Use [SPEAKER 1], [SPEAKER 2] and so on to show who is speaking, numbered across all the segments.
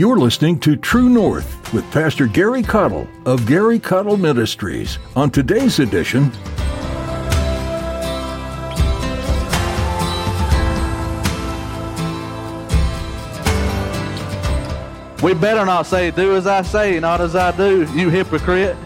[SPEAKER 1] You're listening to True North with Pastor Gary Caudill of Gary Caudill Ministries. On today's edition,
[SPEAKER 2] We better not say, do as I say, not as I do, you hypocrite.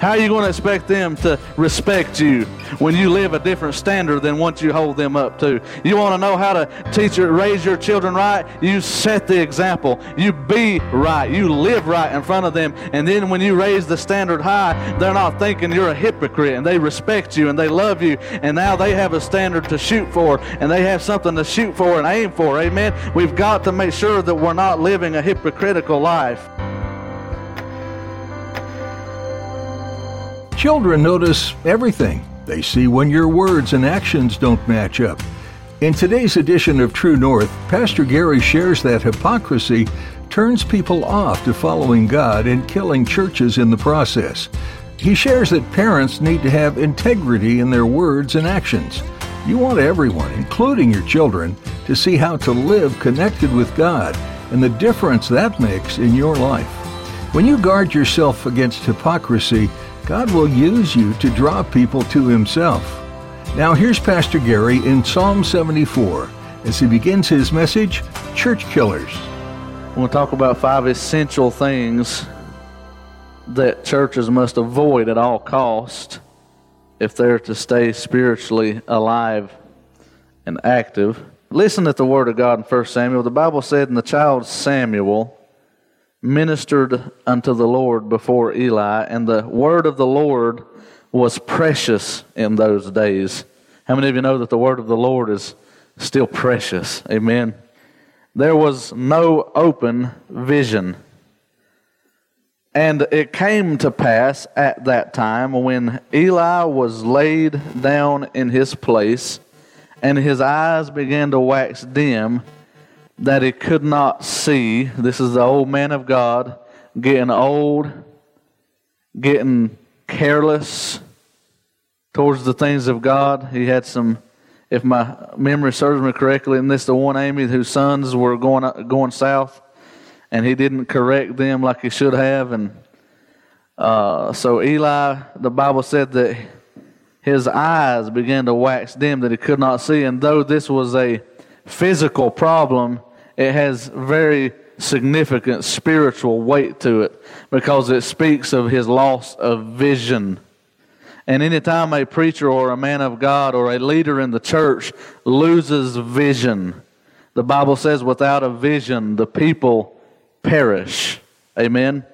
[SPEAKER 2] How are you going to expect them to respect you when you live a different standard than what you hold them up to? You want to know how to teach or raise your children right? You set the example. You be right. You live right in front of them. And then when you raise the standard high, they're not thinking you're a hypocrite and they respect you and they love you. And now they have a standard to shoot for and they have something to shoot for and aim for. Amen. We've got to make sure that we're not living a hypocritical life.
[SPEAKER 1] Children notice everything. They see when your words and actions don't match up. In today's edition of True North, Pastor Gary shares that hypocrisy turns people off to following God and killing churches in the process. He shares that parents need to have integrity in their words and actions. You want everyone, including your children, to see how to live connected with God and the difference that makes in your life. When you guard yourself against hypocrisy, God will use you to draw people to Himself. Now, here's Pastor Gary in Psalm 74 as he begins his message Church Killers.
[SPEAKER 2] I want to talk about five essential things that churches must avoid at all cost if they're to stay spiritually alive and active. Listen at the word of God in 1 Samuel. The Bible said, And the child Samuel ministered unto the Lord before Eli, and the word of the Lord was precious in those days. How many of you know that the word of the Lord is still precious? Amen. There was no open vision. And it came to pass at that time when Eli was laid down in his place, and his eyes began to wax dim that he could not see. This is the old man of God getting old, getting careless towards the things of God. He had some, if my memory serves me correctly, and this the one Amy whose sons were going going south, and he didn't correct them like he should have, and uh, so Eli, the Bible said that his eyes began to wax dim that he could not see, and though this was a physical problem, it has very significant spiritual weight to it because it speaks of his loss of vision. And anytime a preacher or a man of God or a leader in the church loses vision, the Bible says, without a vision, the people perish. Amen.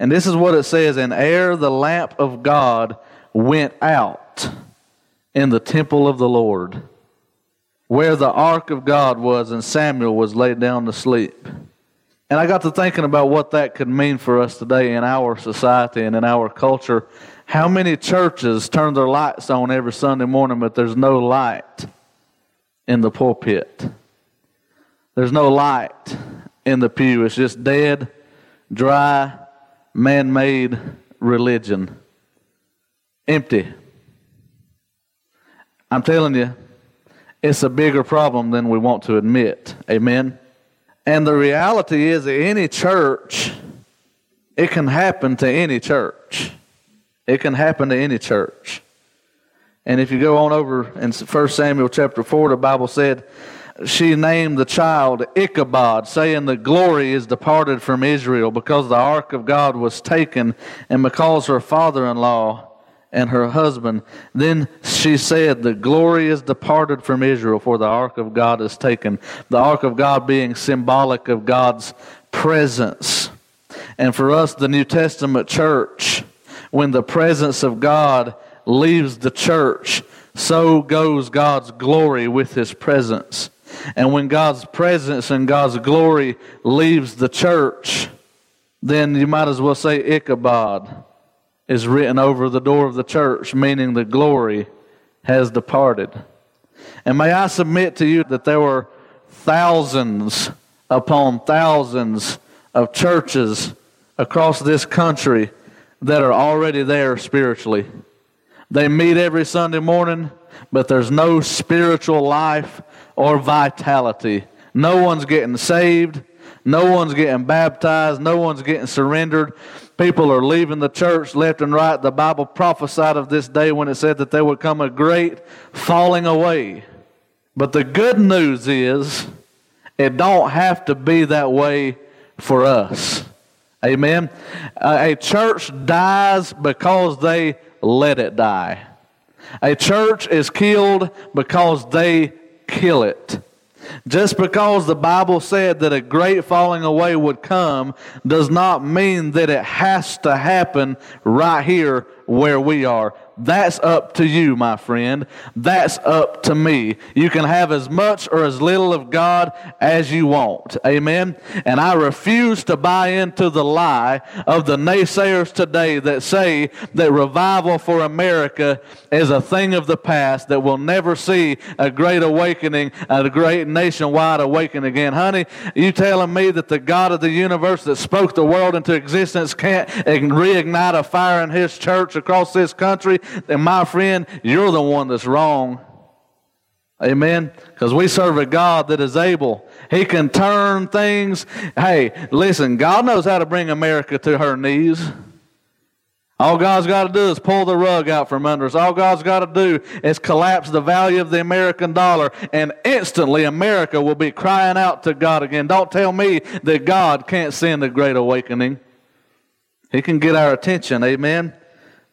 [SPEAKER 2] And this is what it says And ere the lamp of God went out in the temple of the Lord where the ark of God was and Samuel was laid down to sleep. And I got to thinking about what that could mean for us today in our society and in our culture. How many churches turn their lights on every Sunday morning, but there's no light in the pulpit? There's no light in the pew. It's just dead, dry, man made religion. Empty. I'm telling you, it's a bigger problem than we want to admit. Amen? And the reality is that any church, it can happen to any church. It can happen to any church. And if you go on over in 1 Samuel chapter 4, the Bible said, she named the child Ichabod, saying the glory is departed from Israel because the ark of God was taken and because her father in law and her husband. Then she said, The glory is departed from Israel, for the ark of God is taken. The ark of God being symbolic of God's presence. And for us, the New Testament church, when the presence of God leaves the church, so goes God's glory with his presence. And when God's presence and God's glory leaves the church, then you might as well say Ichabod is written over the door of the church, meaning the glory has departed. And may I submit to you that there were thousands upon thousands of churches across this country that are already there spiritually. They meet every Sunday morning, but there's no spiritual life or vitality. No one's getting saved. No one's getting baptized. No one's getting surrendered. People are leaving the church left and right. The Bible prophesied of this day when it said that there would come a great falling away. But the good news is it don't have to be that way for us. Amen. A church dies because they let it die. A church is killed because they kill it. Just because the Bible said that a great falling away would come does not mean that it has to happen right here where we are. That's up to you, my friend. That's up to me. You can have as much or as little of God as you want. Amen. And I refuse to buy into the lie of the naysayers today that say that revival for America is a thing of the past that we'll never see a great awakening, a great nationwide awakening again. Honey, you telling me that the God of the universe that spoke the world into existence can't reignite a fire in his church across this country? Then my friend, you're the one that's wrong. Amen. Because we serve a God that is able. He can turn things. Hey, listen, God knows how to bring America to her knees. All God's got to do is pull the rug out from under us. All God's got to do is collapse the value of the American dollar, and instantly America will be crying out to God again. Don't tell me that God can't send a great awakening. He can get our attention. Amen.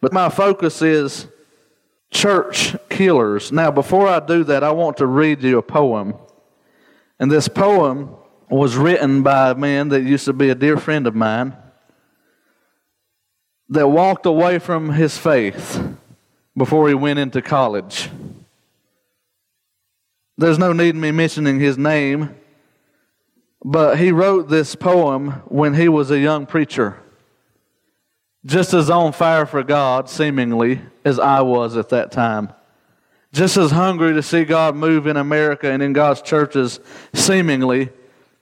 [SPEAKER 2] But my focus is church killers. Now, before I do that, I want to read you a poem. And this poem was written by a man that used to be a dear friend of mine that walked away from his faith before he went into college. There's no need in me mentioning his name, but he wrote this poem when he was a young preacher just as on fire for God, seemingly, as I was at that time. Just as hungry to see God move in America and in God's churches, seemingly,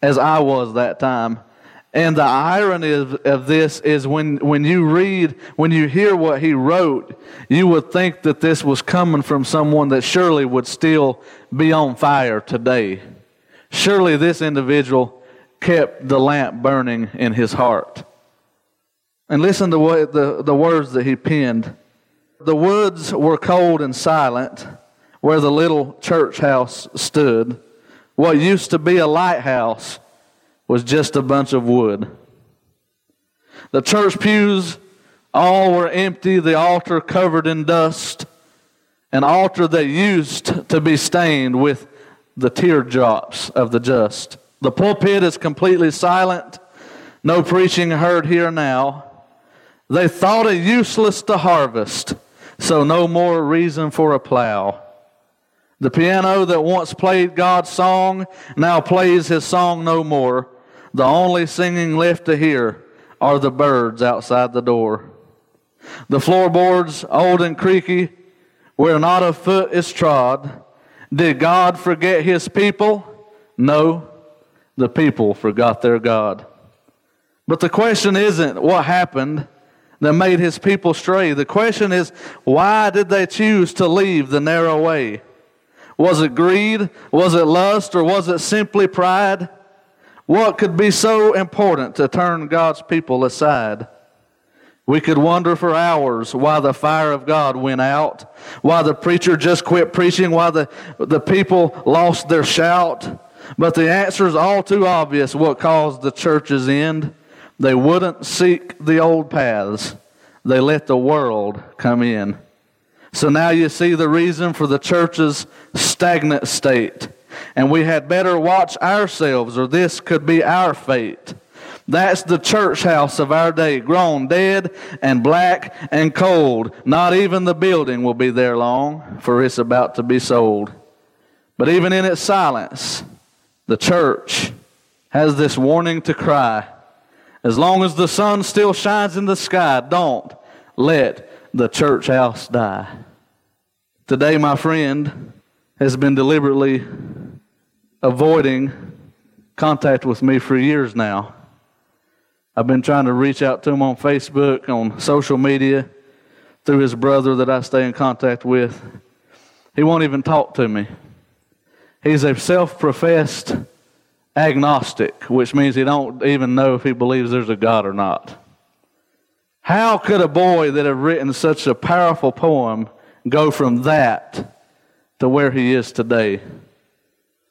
[SPEAKER 2] as I was that time. And the irony of, of this is when, when you read, when you hear what he wrote, you would think that this was coming from someone that surely would still be on fire today. Surely this individual kept the lamp burning in his heart. And listen to what the, the words that he penned. The woods were cold and silent where the little church house stood. What used to be a lighthouse was just a bunch of wood. The church pews all were empty, the altar covered in dust, an altar that used to be stained with the teardrops of the just. The pulpit is completely silent, no preaching heard here now. They thought it useless to harvest, so no more reason for a plow. The piano that once played God's song now plays his song no more. The only singing left to hear are the birds outside the door. The floorboards, old and creaky, where not a foot is trod. Did God forget his people? No, the people forgot their God. But the question isn't what happened that made his people stray. The question is, why did they choose to leave the narrow way? Was it greed? Was it lust? Or was it simply pride? What could be so important to turn God's people aside? We could wonder for hours why the fire of God went out, why the preacher just quit preaching, why the, the people lost their shout. But the answer is all too obvious what caused the church's end. They wouldn't seek the old paths, they let the world come in. So now you see the reason for the church's stagnant state. And we had better watch ourselves, or this could be our fate. That's the church house of our day, grown dead and black and cold. Not even the building will be there long, for it's about to be sold. But even in its silence, the church has this warning to cry as long as the sun still shines in the sky, don't let the church house die. Today, my friend has been deliberately avoiding contact with me for years now. I've been trying to reach out to him on Facebook, on social media, through his brother that I stay in contact with. He won't even talk to me. He's a self professed agnostic, which means he don't even know if he believes there's a God or not. How could a boy that had written such a powerful poem go from that to where he is today?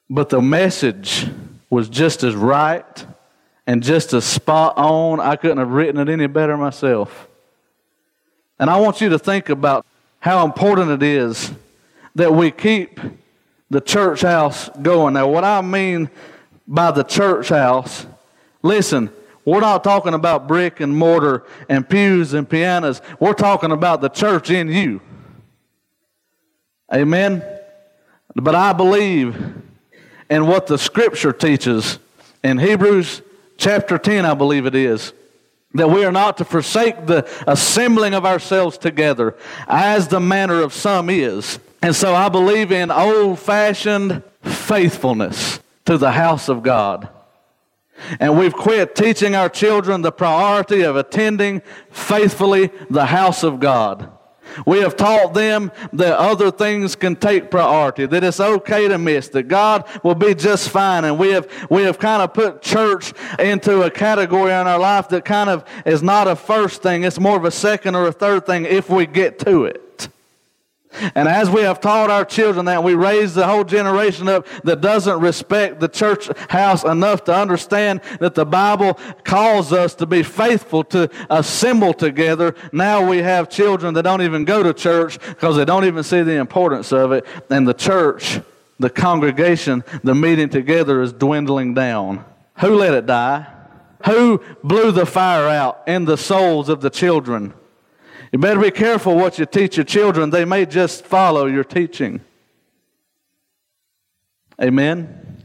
[SPEAKER 2] But the message was just as right and just as spot on. I couldn't have written it any better myself. And I want you to think about how important it is that we keep the church house going. Now, what I mean by the church house, listen, we're not talking about brick and mortar and pews and pianos. We're talking about the church in you. Amen? But I believe in what the scripture teaches in Hebrews chapter 10, I believe it is. That we are not to forsake the assembling of ourselves together as the manner of some is. And so I believe in old fashioned faithfulness to the house of God. And we've quit teaching our children the priority of attending faithfully the house of God. We have taught them that other things can take priority, that it's okay to miss, that God will be just fine. And we have, we have kind of put church into a category in our life that kind of is not a first thing, it's more of a second or a third thing if we get to it. And as we have taught our children that, we raise the whole generation up that doesn't respect the church house enough to understand that the Bible calls us to be faithful to assemble together. Now we have children that don't even go to church because they don't even see the importance of it. And the church, the congregation, the meeting together is dwindling down. Who let it die? Who blew the fire out in the souls of the children? You better be careful what you teach your children. They may just follow your teaching. Amen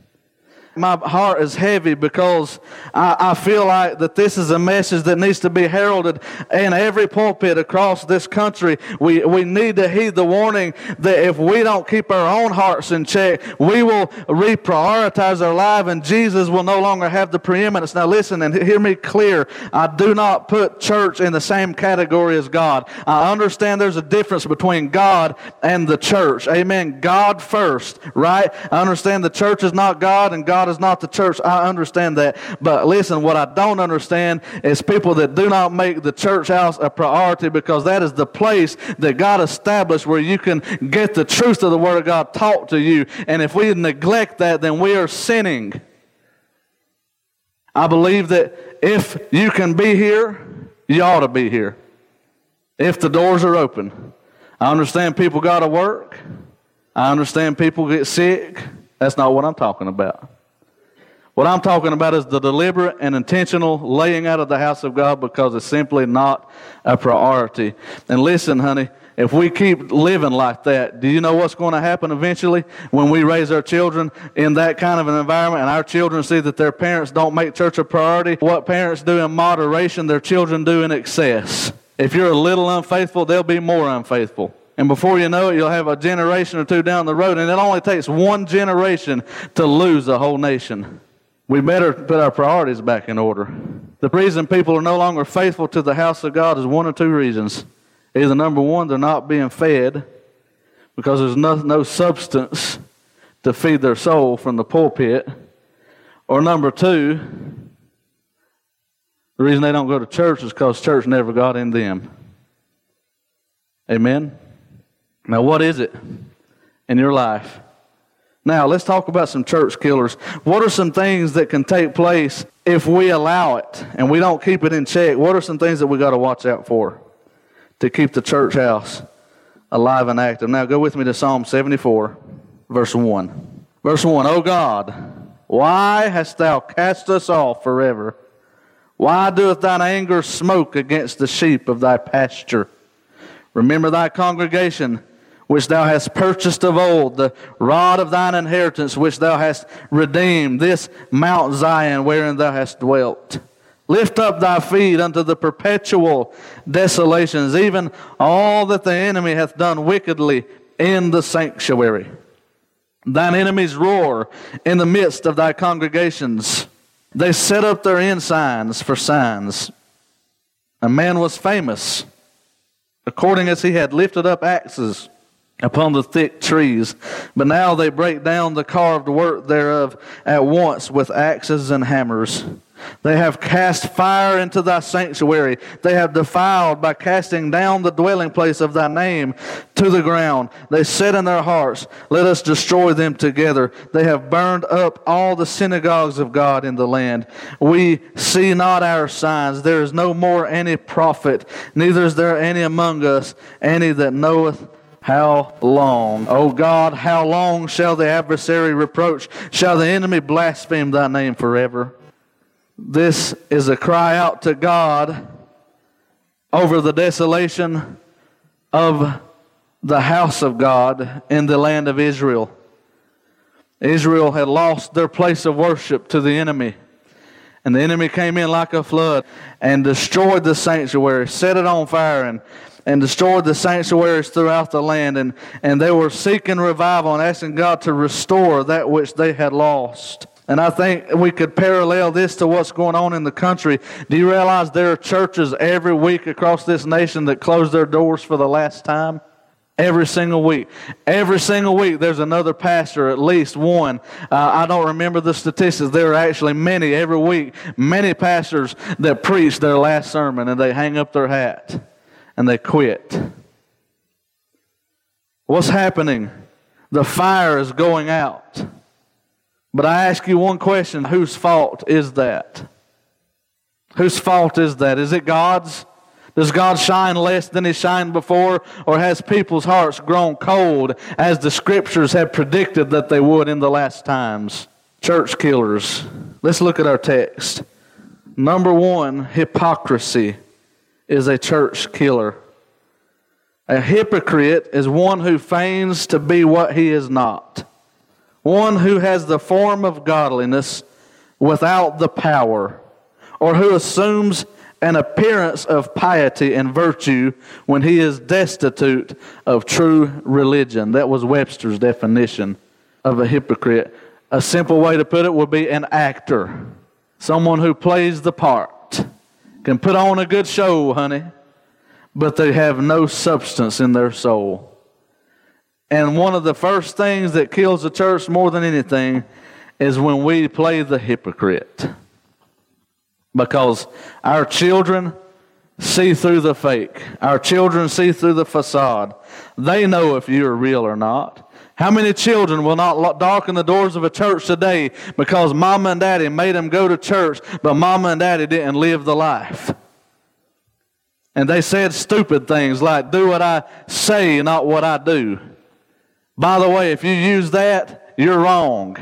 [SPEAKER 2] my heart is heavy because I, I, feel like that this is a message that needs to be heralded in every pulpit across this country. We, we need to heed the warning that if we don't keep our own hearts in check, we will reprioritize our life and Jesus will no longer have the preeminence. Now listen and hear me clear. I do not put church in the same category as God. I understand there's a difference between God and the church. Amen. God first, right? I understand the church is not God and God God is not the church. I understand that. But listen, what I don't understand is people that do not make the church house a priority because that is the place that God established where you can get the truth of the Word of God taught to you. And if we neglect that, then we are sinning. I believe that if you can be here, you ought to be here. If the doors are open. I understand people got to work. I understand people get sick. That's not what I'm talking about. What I'm talking about is the deliberate and intentional laying out of the house of God because it's simply not a priority. And listen, honey, if we keep living like that, do you know what's going to happen eventually when we raise our children in that kind of an environment and our children see that their parents don't make church a priority? What parents do in moderation, their children do in excess. If you're a little unfaithful, they'll be more unfaithful. And before you know it, you'll have a generation or two down the road, and it only takes one generation to lose a whole nation. We better put our priorities back in order. The reason people are no longer faithful to the house of God is one or two reasons. Either number one, they're not being fed because there's no, no substance to feed their soul from the pulpit. Or number two, the reason they don't go to church is because church never got in them. Amen? Now, what is it in your life now, let's talk about some church killers. What are some things that can take place if we allow it and we don't keep it in check? What are some things that we got to watch out for to keep the church house alive and active? Now, go with me to Psalm 74, verse 1. Verse 1 O God, why hast thou cast us off forever? Why doeth thine anger smoke against the sheep of thy pasture? Remember thy congregation which thou hast purchased of old, the rod of thine inheritance, which thou hast redeemed, this Mount Zion, wherein thou hast dwelt. Lift up thy feet unto the perpetual desolations, even all that the enemy hath done wickedly in the sanctuary. Thine enemies roar in the midst of thy congregations. They set up their ensigns for signs. A man was famous, according as he had lifted up axes upon the thick trees. But now they break down the carved work thereof at once with axes and hammers. They have cast fire into thy sanctuary. They have defiled by casting down the dwelling place of thy name to the ground. They said in their hearts, Let us destroy them together. They have burned up all the synagogues of God in the land. We see not our signs. There is no more any prophet, neither is there any among us, any that knoweth how long? O God, how long shall the adversary reproach? Shall the enemy blaspheme thy name forever? This is a cry out to God over the desolation of the house of God in the land of Israel. Israel had lost their place of worship to the enemy. And the enemy came in like a flood and destroyed the sanctuary, set it on fire, and and destroyed the sanctuaries throughout the land. And, and they were seeking revival and asking God to restore that which they had lost. And I think we could parallel this to what's going on in the country. Do you realize there are churches every week across this nation that close their doors for the last time? Every single week. Every single week, there's another pastor, at least one. Uh, I don't remember the statistics. There are actually many every week, many pastors that preach their last sermon and they hang up their hat and they quit. What's happening? The fire is going out. But I ask you one question whose fault is that? Whose fault is that? Is it God's? Does God shine less than He shined before? Or has people's hearts grown cold as the scriptures have predicted that they would in the last times? Church killers. Let's look at our text. Number one, hypocrisy is a church killer. A hypocrite is one who feigns to be what he is not, one who has the form of godliness without the power, or who assumes an appearance of piety and virtue when he is destitute of true religion. That was Webster's definition of a hypocrite. A simple way to put it would be an actor, someone who plays the part can put on a good show, honey, but they have no substance in their soul. And one of the first things that kills the church more than anything is when we play the hypocrite. Because our children see through the fake, our children see through the facade. They know if you're real or not. How many children will not darken the doors of a church today because mama and daddy made them go to church, but mama and daddy didn't live the life? And they said stupid things like, do what I say, not what I do. By the way, if you use that, you're wrong.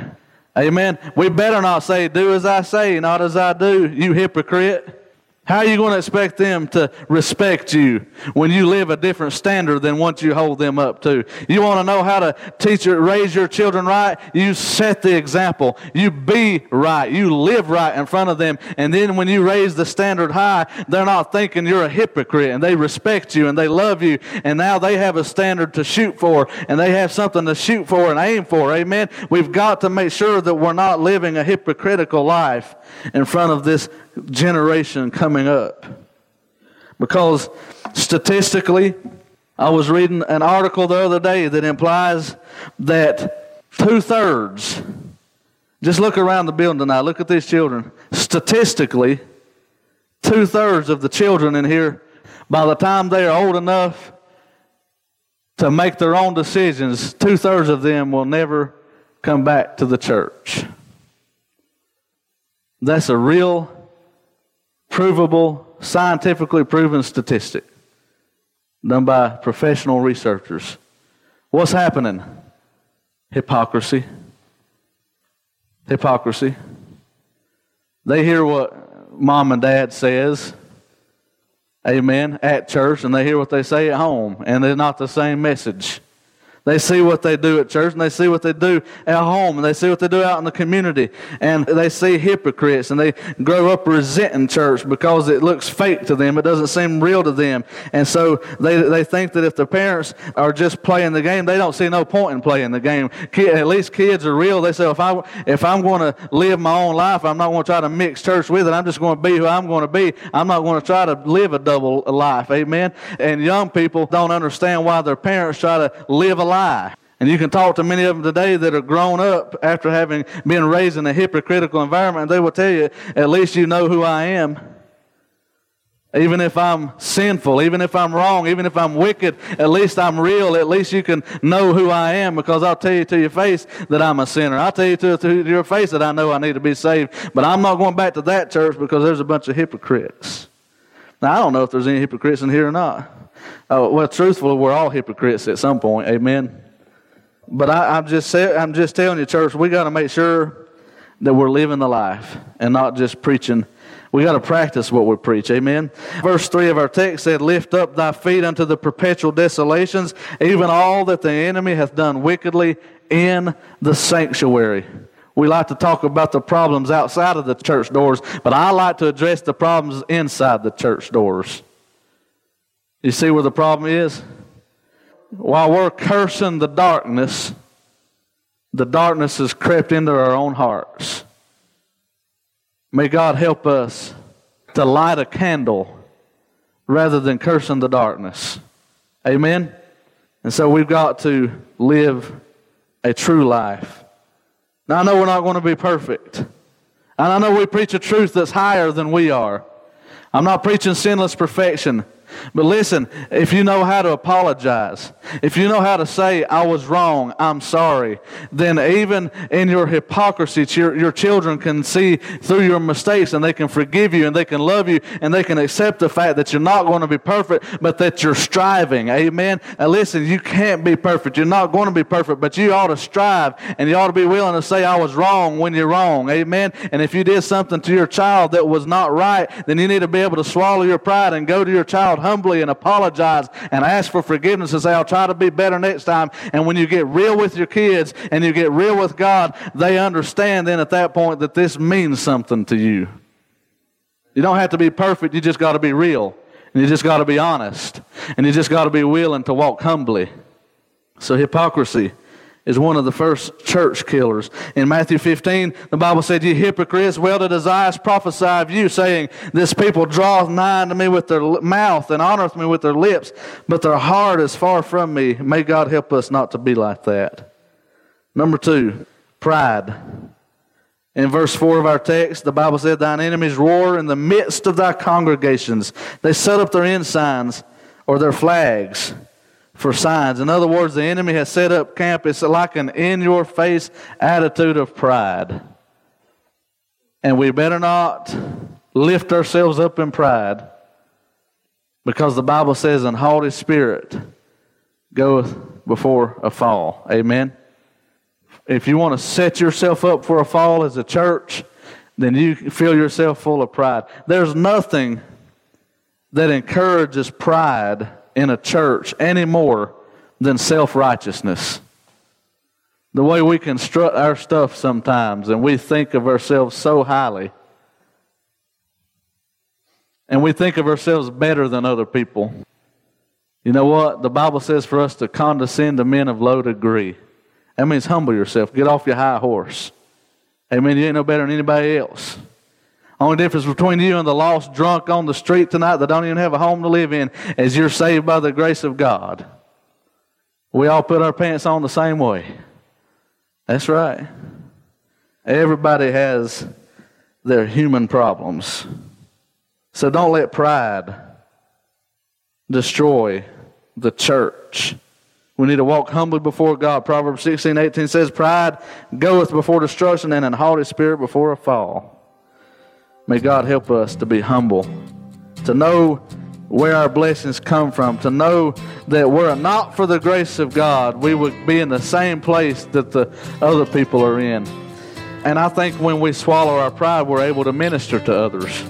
[SPEAKER 2] Amen. We better not say, do as I say, not as I do, you hypocrite. How are you going to expect them to respect you when you live a different standard than what you hold them up to? You want to know how to teach or raise your children right? You set the example. You be right. You live right in front of them. And then when you raise the standard high, they're not thinking you're a hypocrite and they respect you and they love you. And now they have a standard to shoot for and they have something to shoot for and aim for. Amen. We've got to make sure that we're not living a hypocritical life in front of this generation coming up. Because statistically, I was reading an article the other day that implies that two thirds, just look around the building tonight, look at these children. Statistically, two thirds of the children in here, by the time they are old enough to make their own decisions, two thirds of them will never come back to the church. That's a real provable, scientifically proven statistic done by professional researchers. What's happening? Hypocrisy. Hypocrisy. They hear what mom and dad says, amen, at church, and they hear what they say at home, and they're not the same message. They see what they do at church and they see what they do at home and they see what they do out in the community. And they see hypocrites and they grow up resenting church because it looks fake to them. It doesn't seem real to them. And so they, they think that if their parents are just playing the game, they don't see no point in playing the game. At least kids are real. They say, if, I, if I'm going to live my own life, I'm not going to try to mix church with it. I'm just going to be who I'm going to be. I'm not going to try to live a double life. Amen. And young people don't understand why their parents try to live a lie. And you can talk to many of them today that are grown up after having been raised in a hypocritical environment, and they will tell you, at least you know who I am. Even if I'm sinful, even if I'm wrong, even if I'm wicked, at least I'm real. At least you can know who I am because I'll tell you to your face that I'm a sinner. I'll tell you to, to your face that I know I need to be saved. But I'm not going back to that church because there's a bunch of hypocrites. Now, I don't know if there's any hypocrites in here or not. Uh, well, truthfully, we're all hypocrites at some point. Amen. But I, am just I'm just telling you, church, we got to make sure that we're living the life and not just preaching. We got to practice what we preach. Amen. Verse 3 of our text said, Lift up thy feet unto the perpetual desolations, even all that the enemy hath done wickedly in the sanctuary. We like to talk about the problems outside of the church doors, but I like to address the problems inside the church doors. You see where the problem is? While we're cursing the darkness, the darkness has crept into our own hearts. May God help us to light a candle rather than cursing the darkness. Amen? And so we've got to live a true life. Now, I know we're not going to be perfect. And I know we preach a truth that's higher than we are. I'm not preaching sinless perfection. But listen, if you know how to apologize, if you know how to say, I was wrong, I'm sorry, then even in your hypocrisy, your, your children can see through your mistakes and they can forgive you and they can love you and they can accept the fact that you're not going to be perfect, but that you're striving. Amen. And listen, you can't be perfect. You're not going to be perfect, but you ought to strive and you ought to be willing to say, I was wrong when you're wrong. Amen. And if you did something to your child that was not right, then you need to be able to swallow your pride and go to your child humbly and apologize and ask for forgiveness and say, I'll try to be better next time. And when you get real with your kids and you get real with God, they understand then at that point that this means something to you. You don't have to be perfect, you just got to be real. And you just got to be honest. And you just got to be willing to walk humbly. So, hypocrisy is one of the first church killers. In Matthew 15, the Bible said, Ye hypocrites, well did Isaiah prophesy of you, saying, This people draweth nigh unto me with their mouth and honoreth me with their lips, but their heart is far from me. May God help us not to be like that. Number two, pride. In verse 4 of our text, the Bible said, Thine enemies roar in the midst of thy congregations. They set up their ensigns or their flags for signs. In other words, the enemy has set up camp. It's like an in your face attitude of pride. And we better not lift ourselves up in pride because the Bible says, an haughty spirit goeth before a fall. Amen. If you want to set yourself up for a fall as a church, then you feel yourself full of pride. There's nothing that encourages pride in a church any more than self righteousness. The way we construct our stuff sometimes and we think of ourselves so highly. And we think of ourselves better than other people. You know what? The Bible says for us to condescend to men of low degree. That means humble yourself. Get off your high horse. Amen. You ain't no better than anybody else. Only difference between you and the lost drunk on the street tonight that don't even have a home to live in is you're saved by the grace of God. We all put our pants on the same way. That's right. Everybody has their human problems. So don't let pride destroy the church. We need to walk humbly before God. Proverbs 16, 18 says, Pride goeth before destruction, and an haughty spirit before a fall. May God help us to be humble, to know where our blessings come from, to know that were it not for the grace of God, we would be in the same place that the other people are in. And I think when we swallow our pride, we're able to minister to others.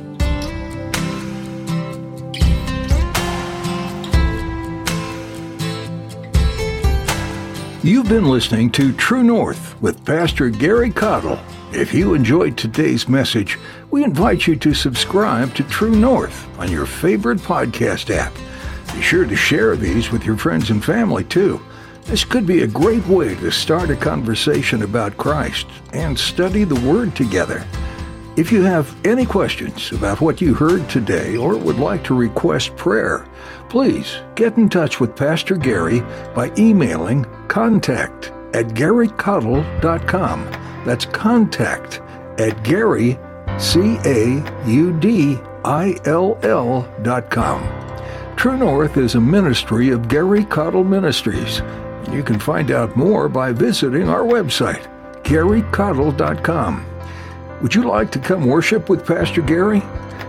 [SPEAKER 1] You've been listening to True North with Pastor Gary Caudill. If you enjoyed today's message, we invite you to subscribe to True North on your favorite podcast app. Be sure to share these with your friends and family too. This could be a great way to start a conversation about Christ and study the Word together. If you have any questions about what you heard today or would like to request prayer, please get in touch with Pastor Gary by emailing contact at garycaudill.com. That's contact at Gary, C A U D I L L dot com. True North is a ministry of Gary Caudill Ministries. You can find out more by visiting our website, garycaudill.com. Would you like to come worship with Pastor Gary?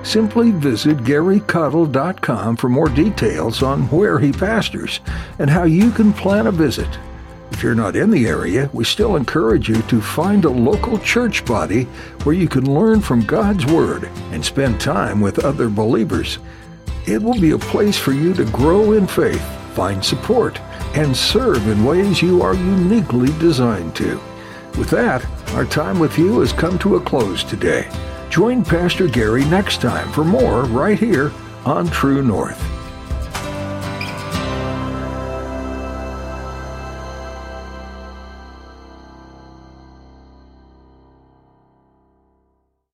[SPEAKER 1] Simply visit garycaudill.com for more details on where he pastors and how you can plan a visit. If you're not in the area, we still encourage you to find a local church body where you can learn from God's Word and spend time with other believers. It will be a place for you to grow in faith, find support, and serve in ways you are uniquely designed to. With that, our time with you has come to a close today. Join Pastor Gary next time for more right here on True North.